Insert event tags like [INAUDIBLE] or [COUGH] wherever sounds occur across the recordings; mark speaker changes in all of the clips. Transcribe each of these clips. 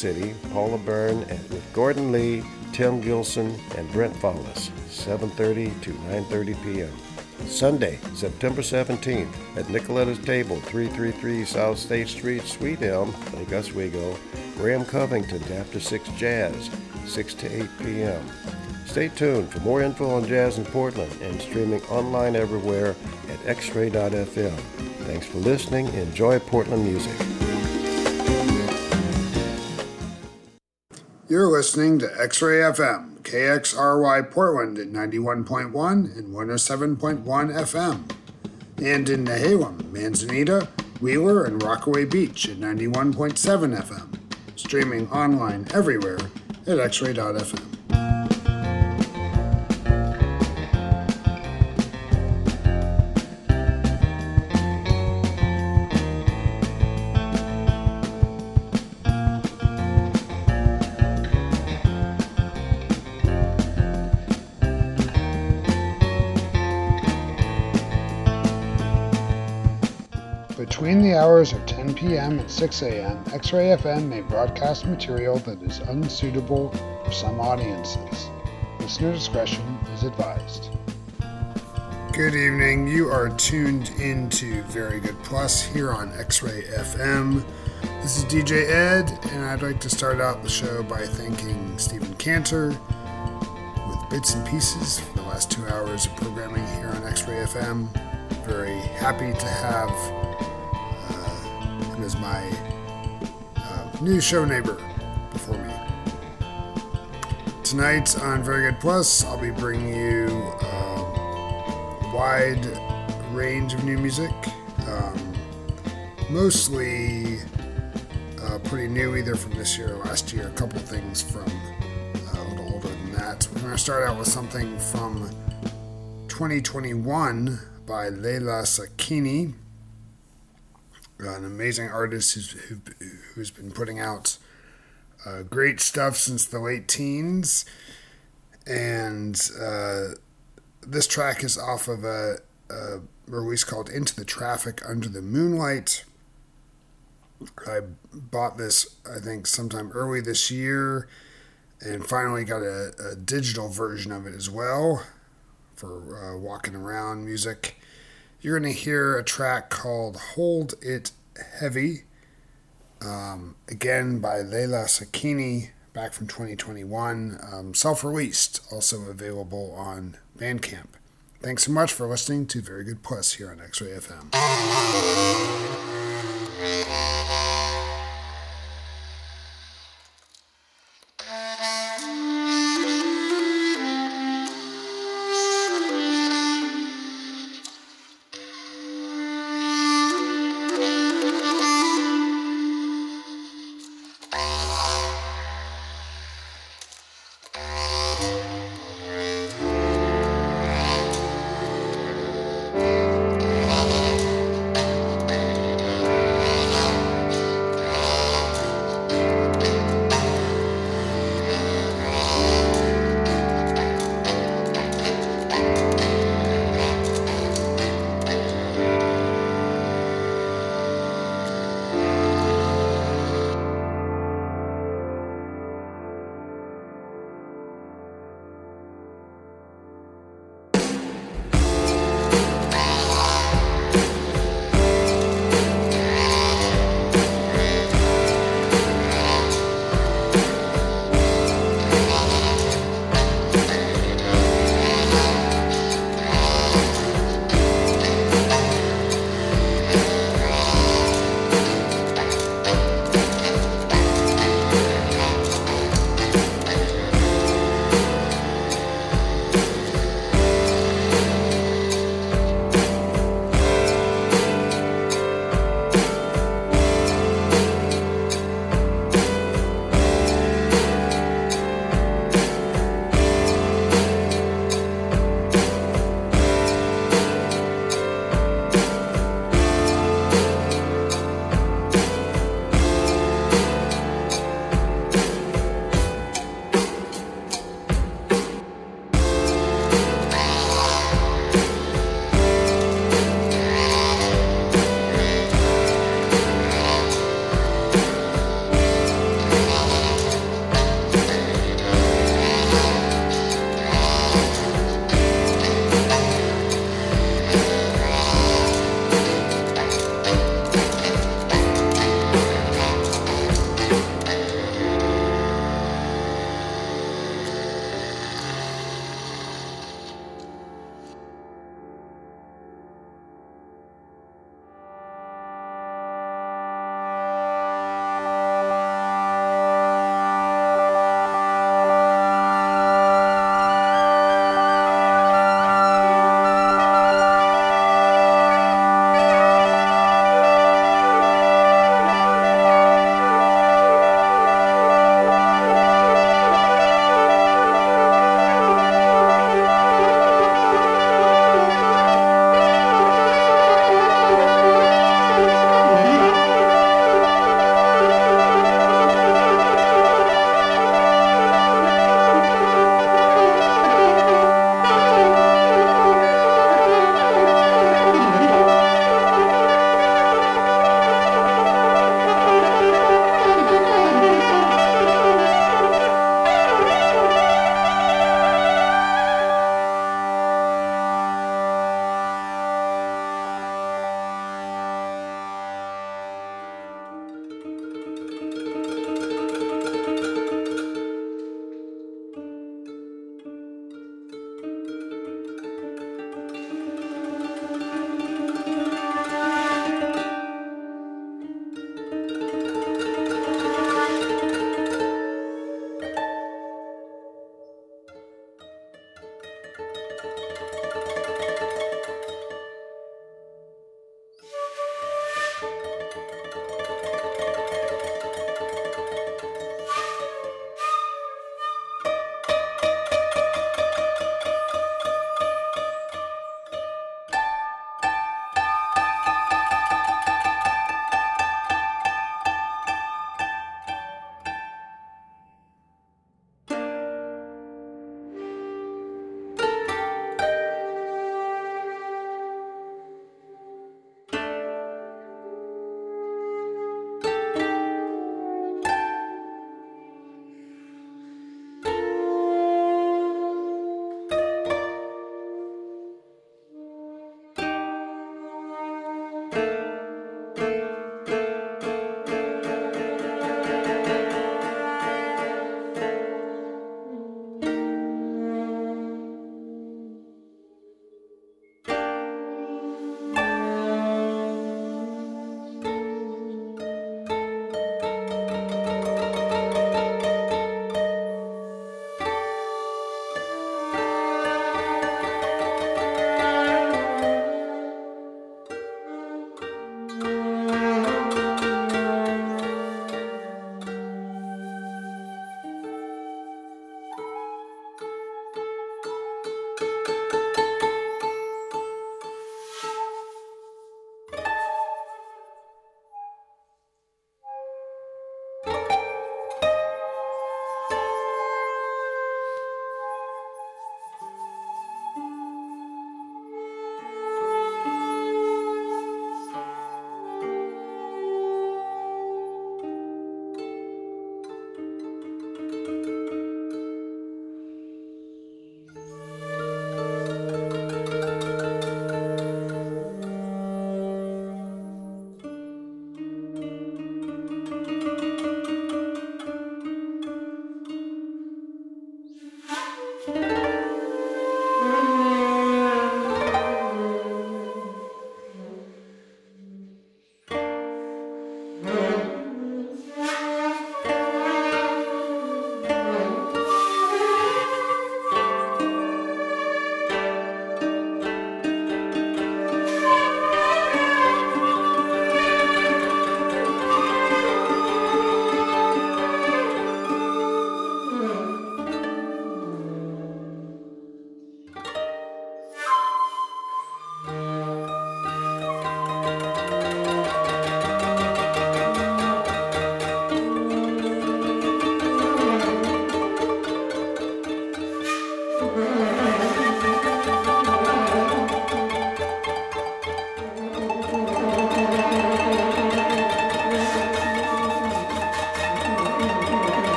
Speaker 1: City, Paula Byrne, and with Gordon Lee, Tim Gilson, and Brent Follis, 7.30 to 9.30 p.m. Sunday, September 17th, at Nicoletta's Table, 333 South State Street, Sweet Elm, Lake Oswego, Graham Covington, After 6 Jazz, 6 to 8 p.m. Stay tuned for more info on jazz in Portland and streaming online everywhere at xray.fm. Thanks for listening. Enjoy Portland music.
Speaker 2: You're listening to X-Ray FM, KXRY Portland at 91.1 and 107.1 FM. And in Nehalem, Manzanita, Wheeler, and Rockaway Beach at 91.7 FM. Streaming online everywhere at xray.fm. and 6 a.m., X Ray FM may broadcast material that is unsuitable for some audiences. Listener discretion is advised. Good evening. You are tuned into Very Good Plus here on X Ray FM. This is DJ Ed, and I'd like to start out the show by thanking Stephen Cantor with bits and pieces for the last two hours of programming here on X Ray FM. Very happy to have my uh, new show neighbor before me. Tonight on Very Good Plus, I'll be bringing you a wide range of new music, um, mostly uh, pretty new either from this year or last year, a couple things from uh, a little older than that. We're going to start out with something from 2021 by Laila Sakini an amazing artist who's, who, who's been putting out uh, great stuff since the late teens. And uh, this track is off of a, a, release called Into the Traffic Under the Moonlight. I bought this, I think, sometime early this year and finally got a, a digital version of it as well for uh, walking around music you're going to hear a track called Hold It Heavy, um, again by Laila Sakini, back from 2021, um, self released, also available on Bandcamp. Thanks so much for listening to Very Good Plus here on X Ray FM.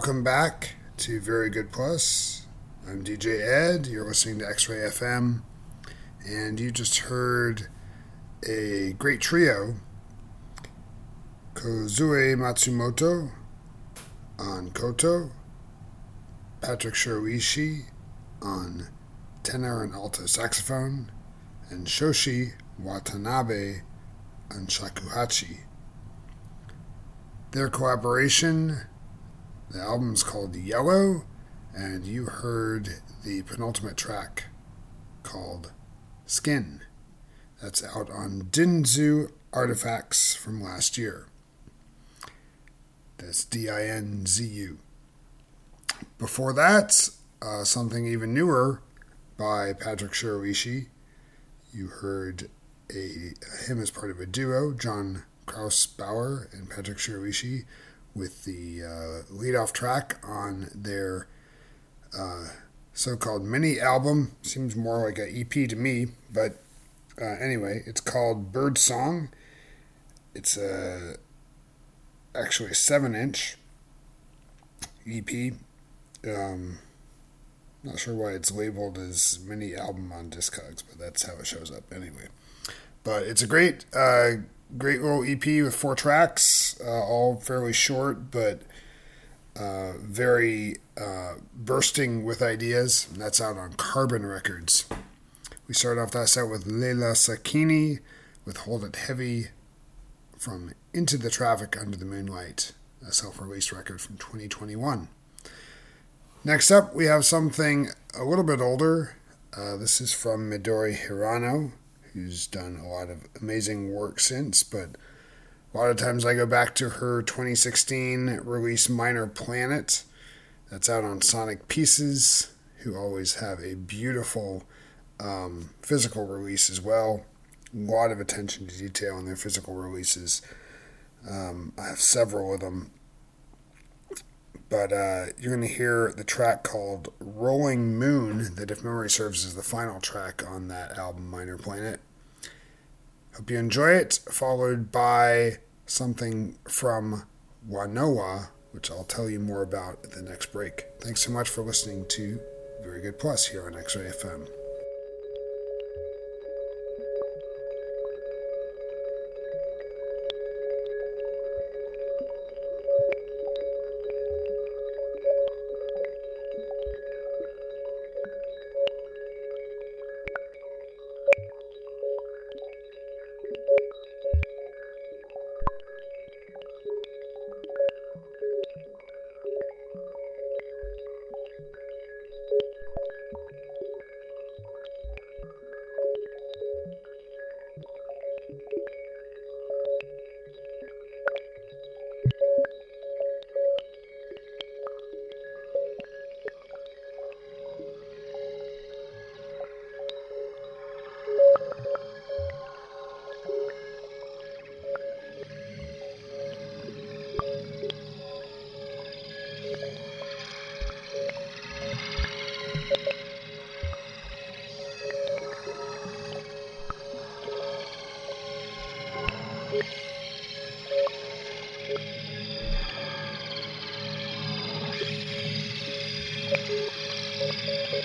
Speaker 2: welcome back to Very Good Plus. I'm DJ Ed. You're listening to X Ray FM, and you just heard a great trio Kozue Matsumoto on koto, Patrick Shiroishi on tenor and alto saxophone, and Shoshi Watanabe on shakuhachi. Their collaboration the album's called Yellow, and you heard the penultimate track called Skin. That's out on Dinzu Artefacts from last year. That's D I N Z U. Before that, uh, something even newer by Patrick Shiroishi. You heard a, him as part of a duo, John Krausbauer and Patrick Shiroishi with the uh, lead-off track on their uh, so-called mini album. Seems more like an EP to me, but uh, anyway, it's called Bird Song. It's a actually a seven-inch EP. Um, not sure why it's labeled as mini album on Discogs, but that's how it shows up anyway. But it's a great uh, great little EP with four tracks, uh, all fairly short, but uh, very uh, bursting with ideas. And that's out on Carbon Records. We start off that set with Laila Sakini with Hold It Heavy from Into the Traffic Under the Moonlight, a self released record from 2021. Next up, we have something a little bit older. Uh, this is from Midori Hirano who's done a lot of amazing work since, but A lot of times I go back to her 2016 release Minor Planet. That's out on Sonic Pieces, who always have a beautiful um, physical release as well. A lot of attention to detail in their physical releases. Um, I have several of them. But uh, you're going to hear the track called Rolling Moon, that, if memory serves, is the final track on that album, Minor Planet. Hope you enjoy it, followed by something from WaNoWa, which I'll tell you more about at the next break. Thanks so much for listening to Very Good Plus here on X Ray FM. you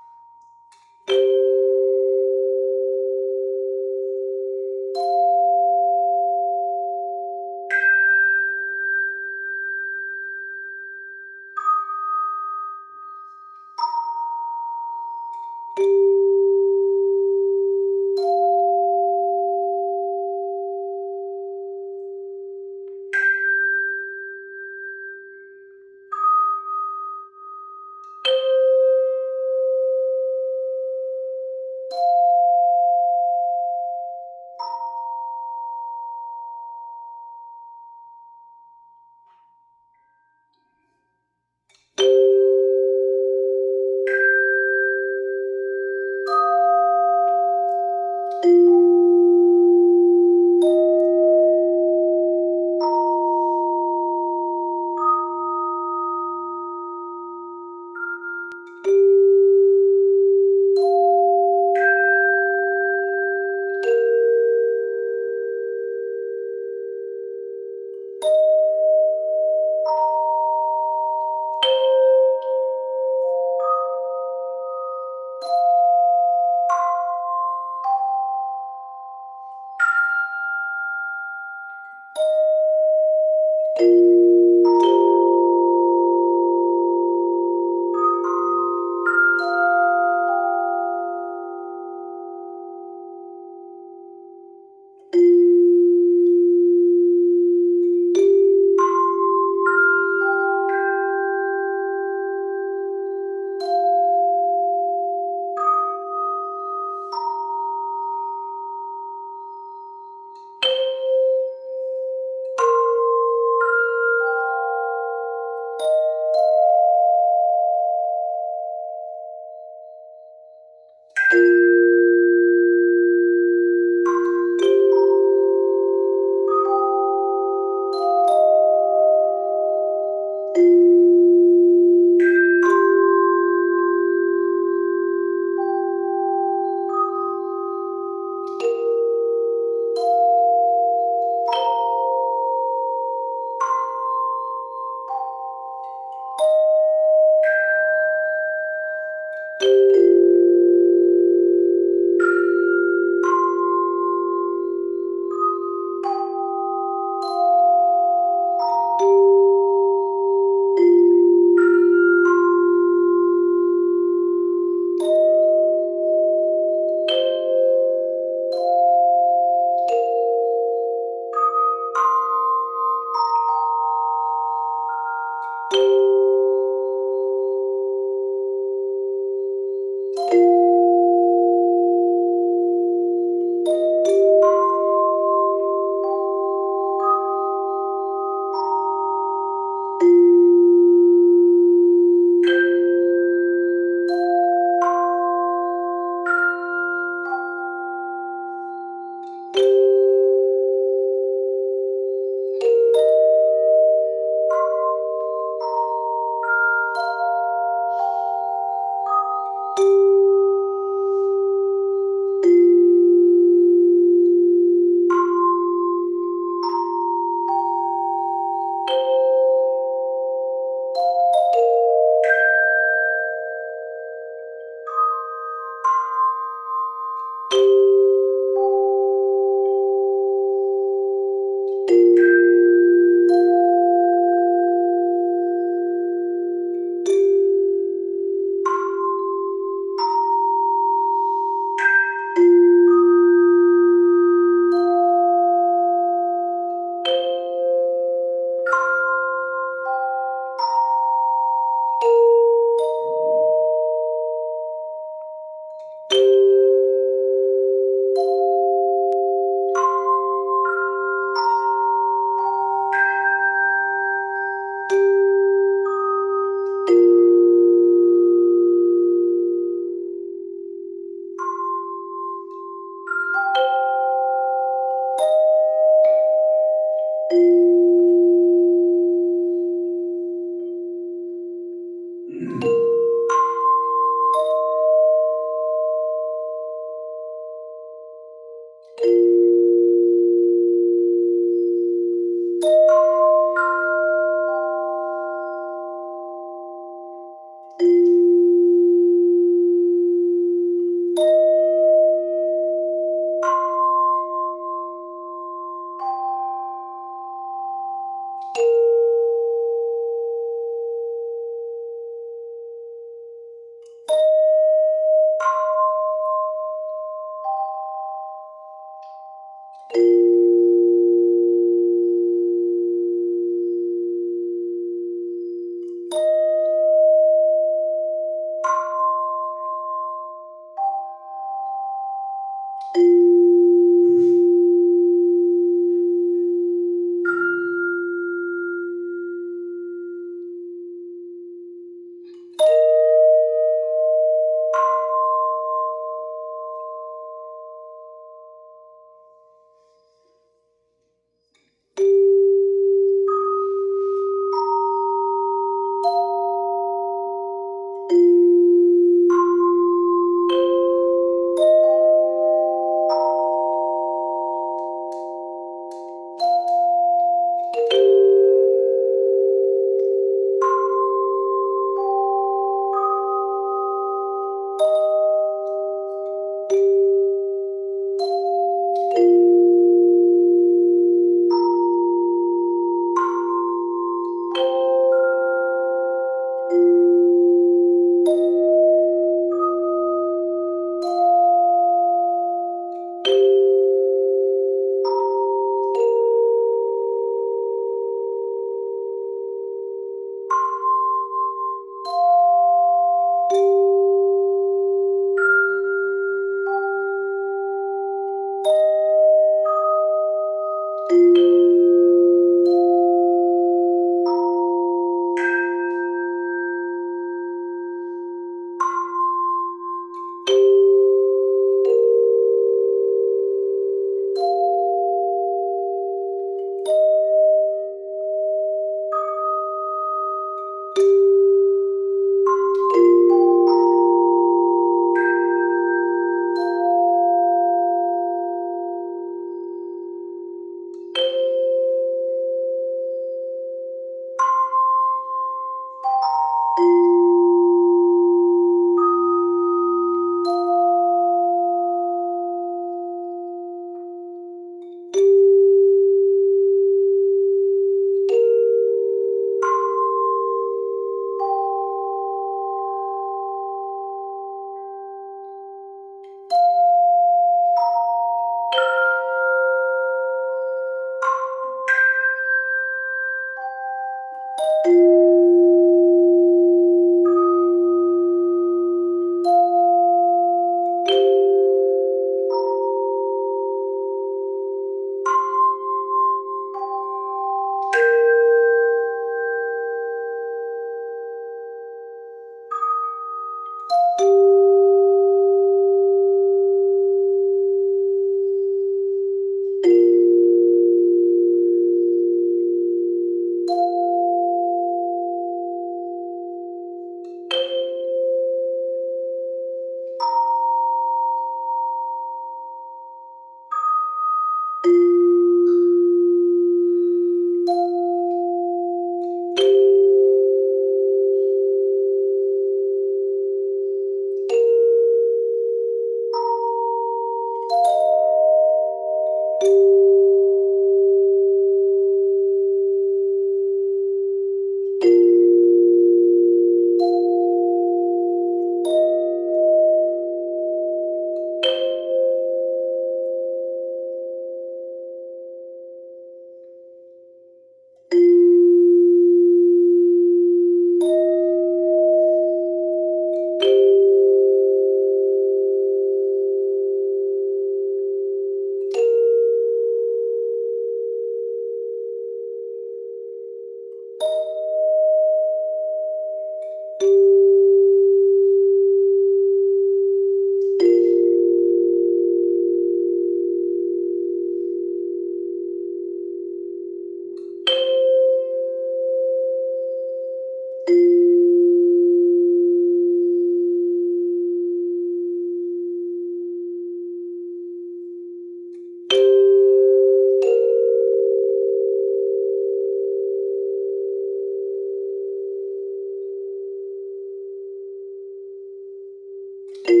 Speaker 2: You're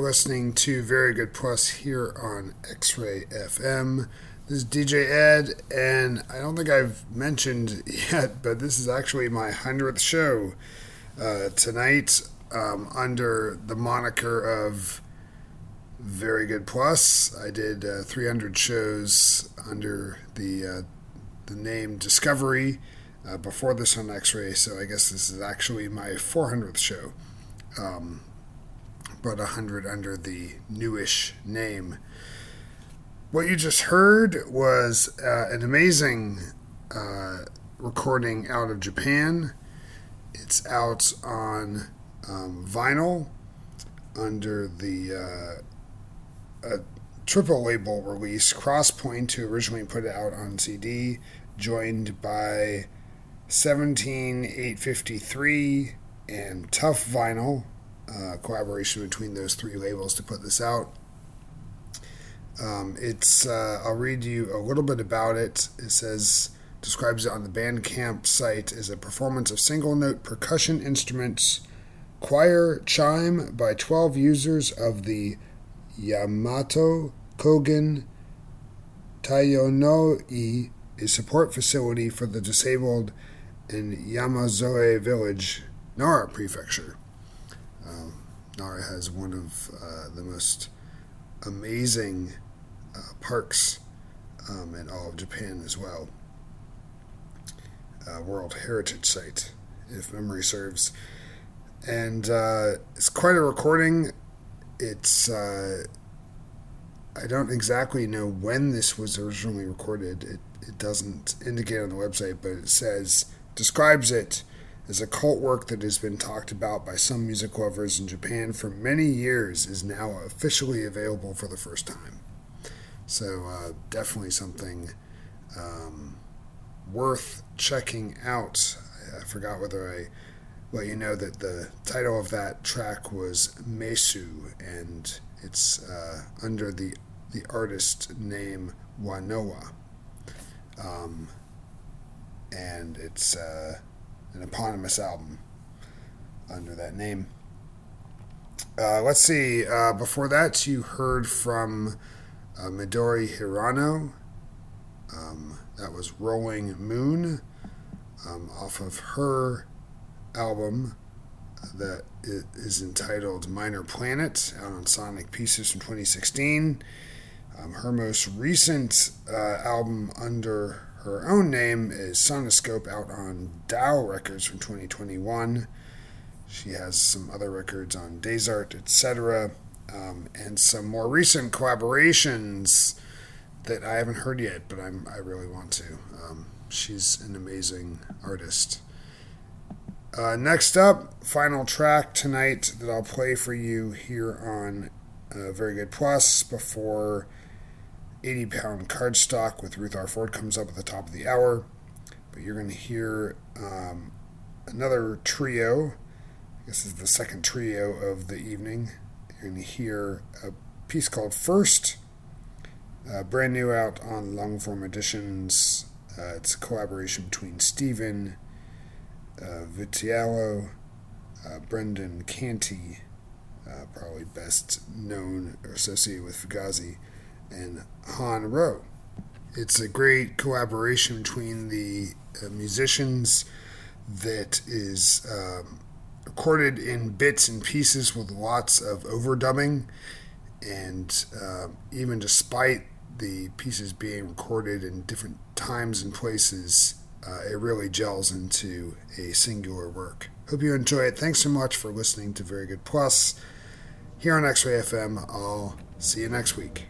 Speaker 2: listening to Very Good Plus here on X Ray FM. This is DJ Ed, and I don't think I've mentioned [LAUGHS] yet, but this is actually my 100th show uh, tonight um, under the moniker of Very Good Plus. I did uh, 300 shows under the, uh, the name Discovery uh, before this on X Ray, so I guess this is actually my 400th show. Um, but 100 under the newish name. What you just heard was uh, an amazing recording out of Japan. It's out on um, vinyl under the uh, triple label release, Crosspoint, who originally put it out on CD, joined by 17853 and Tuff Vinyl, uh, collaboration between those three labels to put this out. Um, it's uh, I'll read you a little bit about it. It says describes it on the Bandcamp site as a performance of single note percussion instruments, choir chime by 12 users of the Yamato Kogen Tayonoi, a support facility for the disabled in Yamazoe Village, Nara Prefecture. Um, Nara has one of uh, the most amazing uh, parks um, in all of Japan as well. uh, World Heritage Site, if memory serves. And uh, it's quite a recording. It's uh, I don't exactly know when this was originally recorded. It it doesn't indicate on the website, but it says describes it as a cult work that has been talked about by some music lovers in Japan for many years is now officially available for the first time. So uh, definitely something um, worth checking out. I forgot whether I let you know that the title of that track was Meisou, and it's uh, under the the artist name WaNoWa. Um, and it's uh, an eponymous album under that name. Uh, let's see. Uh, before that, you heard from uh, Midori Hirano. Um, that was Rolling Moon um, off of her album that is entitled Minor Planet out on Sonic Pieces from 2016. Um, her most recent uh, album under her own name is Soniscope out on Dauw Records from 2021. She has some other records on Desart, etc., um, and some more recent collaborations that I haven't heard yet, but I'm, I really want to. Um, she's an amazing artist. Uh, next up, final track tonight that I'll play for you here on uh, Very Good Plus before 80 pound cardstock with Ruth R. Ford comes up at the top of the hour. But you're going to hear um, another trio. This is the second trio of the evening. You're going to hear a piece called First, uh, brand new out on Longform Editions. Uh, it's a collaboration between Steven uh, Vitiello, uh, Brendan Canty, uh, probably best known or associated with Fugazi, and Hahn Rowe. It's a great collaboration between the uh, musicians that is um, recorded in bits and pieces with lots of overdubbing. And uh, even despite the pieces being recorded in different times and places, uh, it really gels into a singular work. Hope you enjoy it. Thanks so much for listening to Very Good Plus here on X Ray FM. I'll see you next week.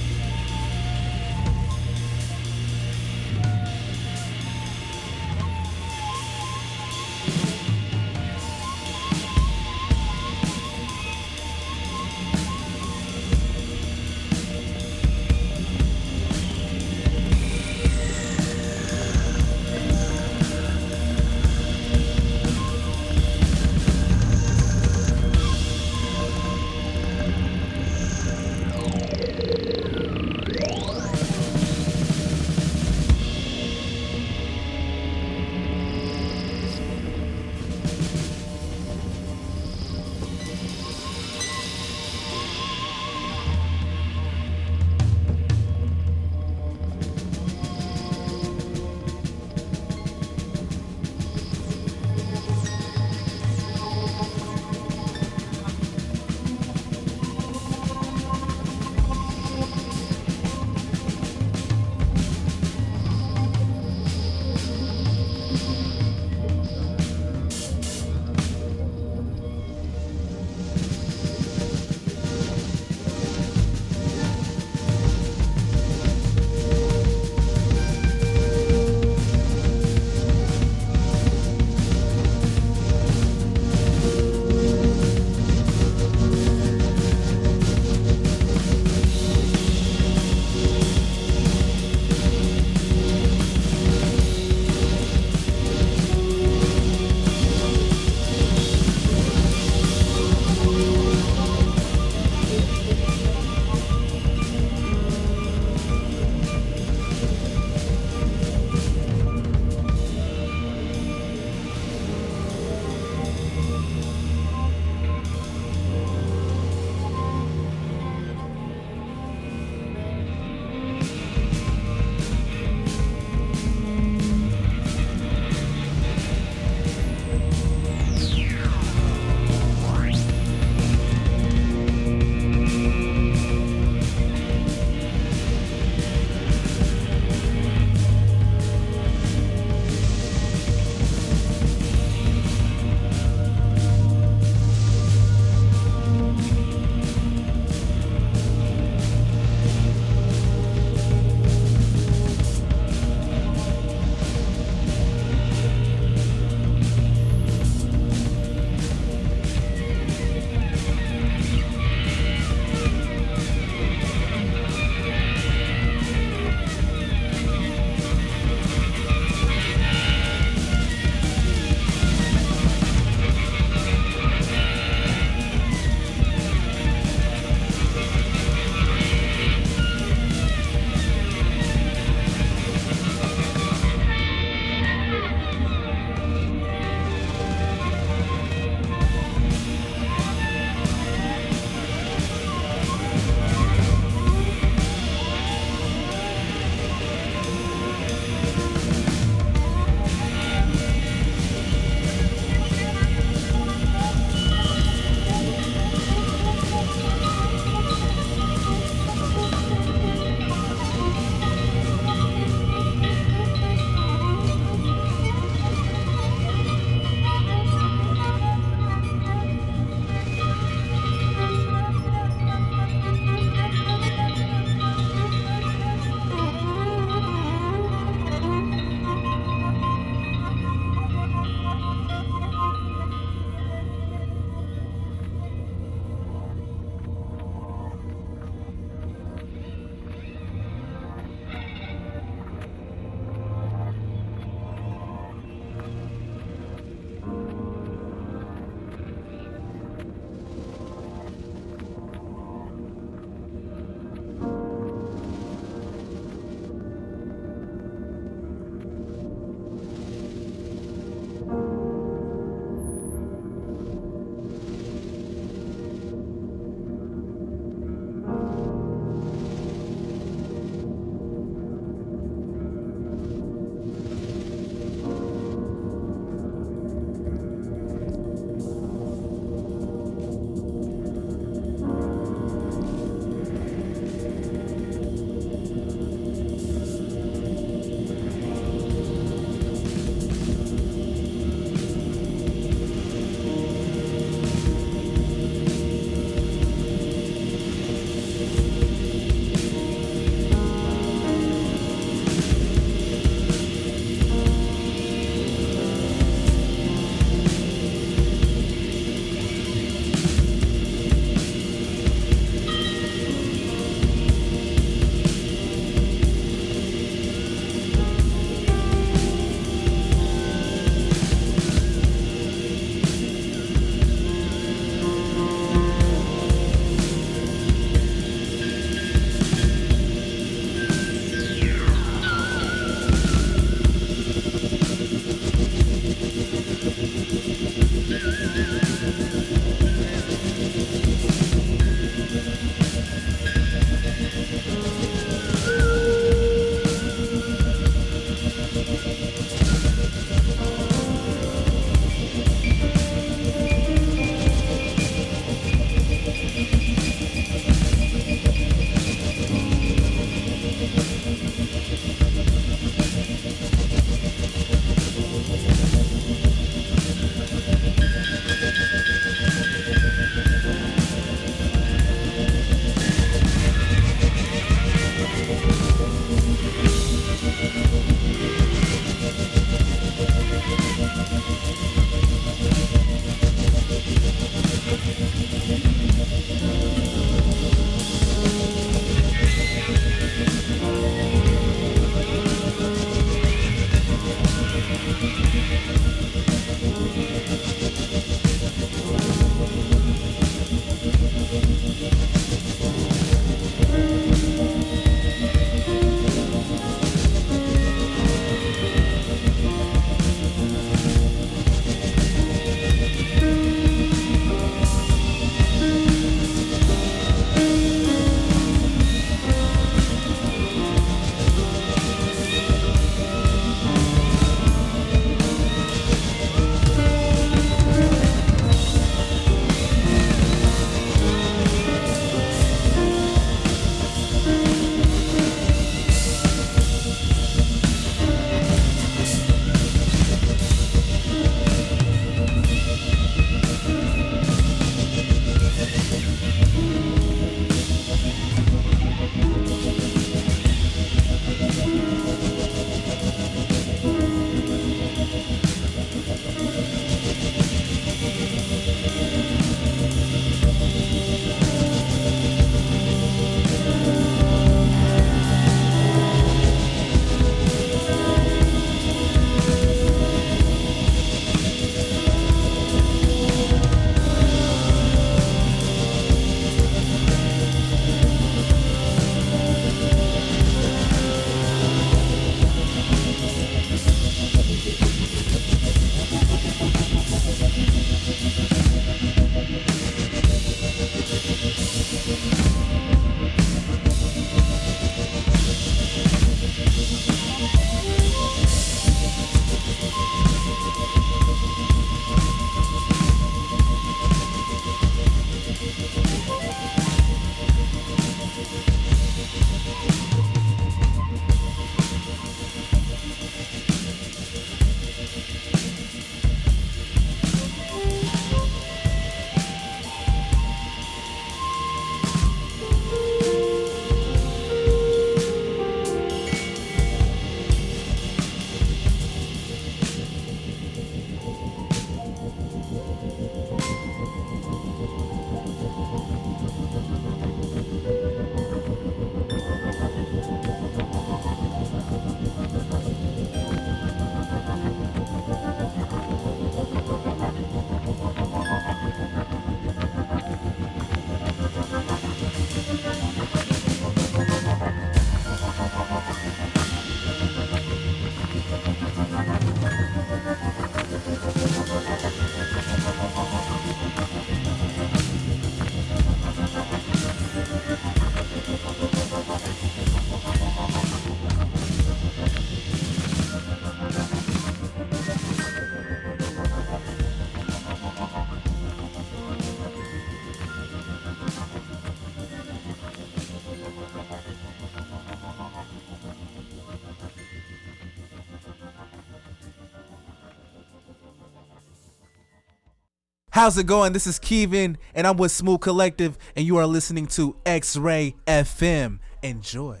Speaker 3: How's it going? This is Kevin, and I'm with Smooth Collective, and you are listening to X Ray FM. Enjoy.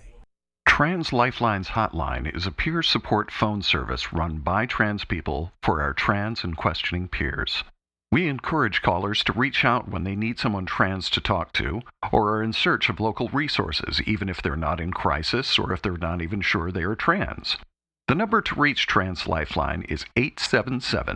Speaker 4: Trans Lifeline's hotline is a peer support phone service run by trans people for our trans and questioning peers. We encourage callers to reach out when they need someone trans to talk to or are in search of local resources, even if they're not in crisis or if they're not even sure they are trans. The number to reach Trans Lifeline is 877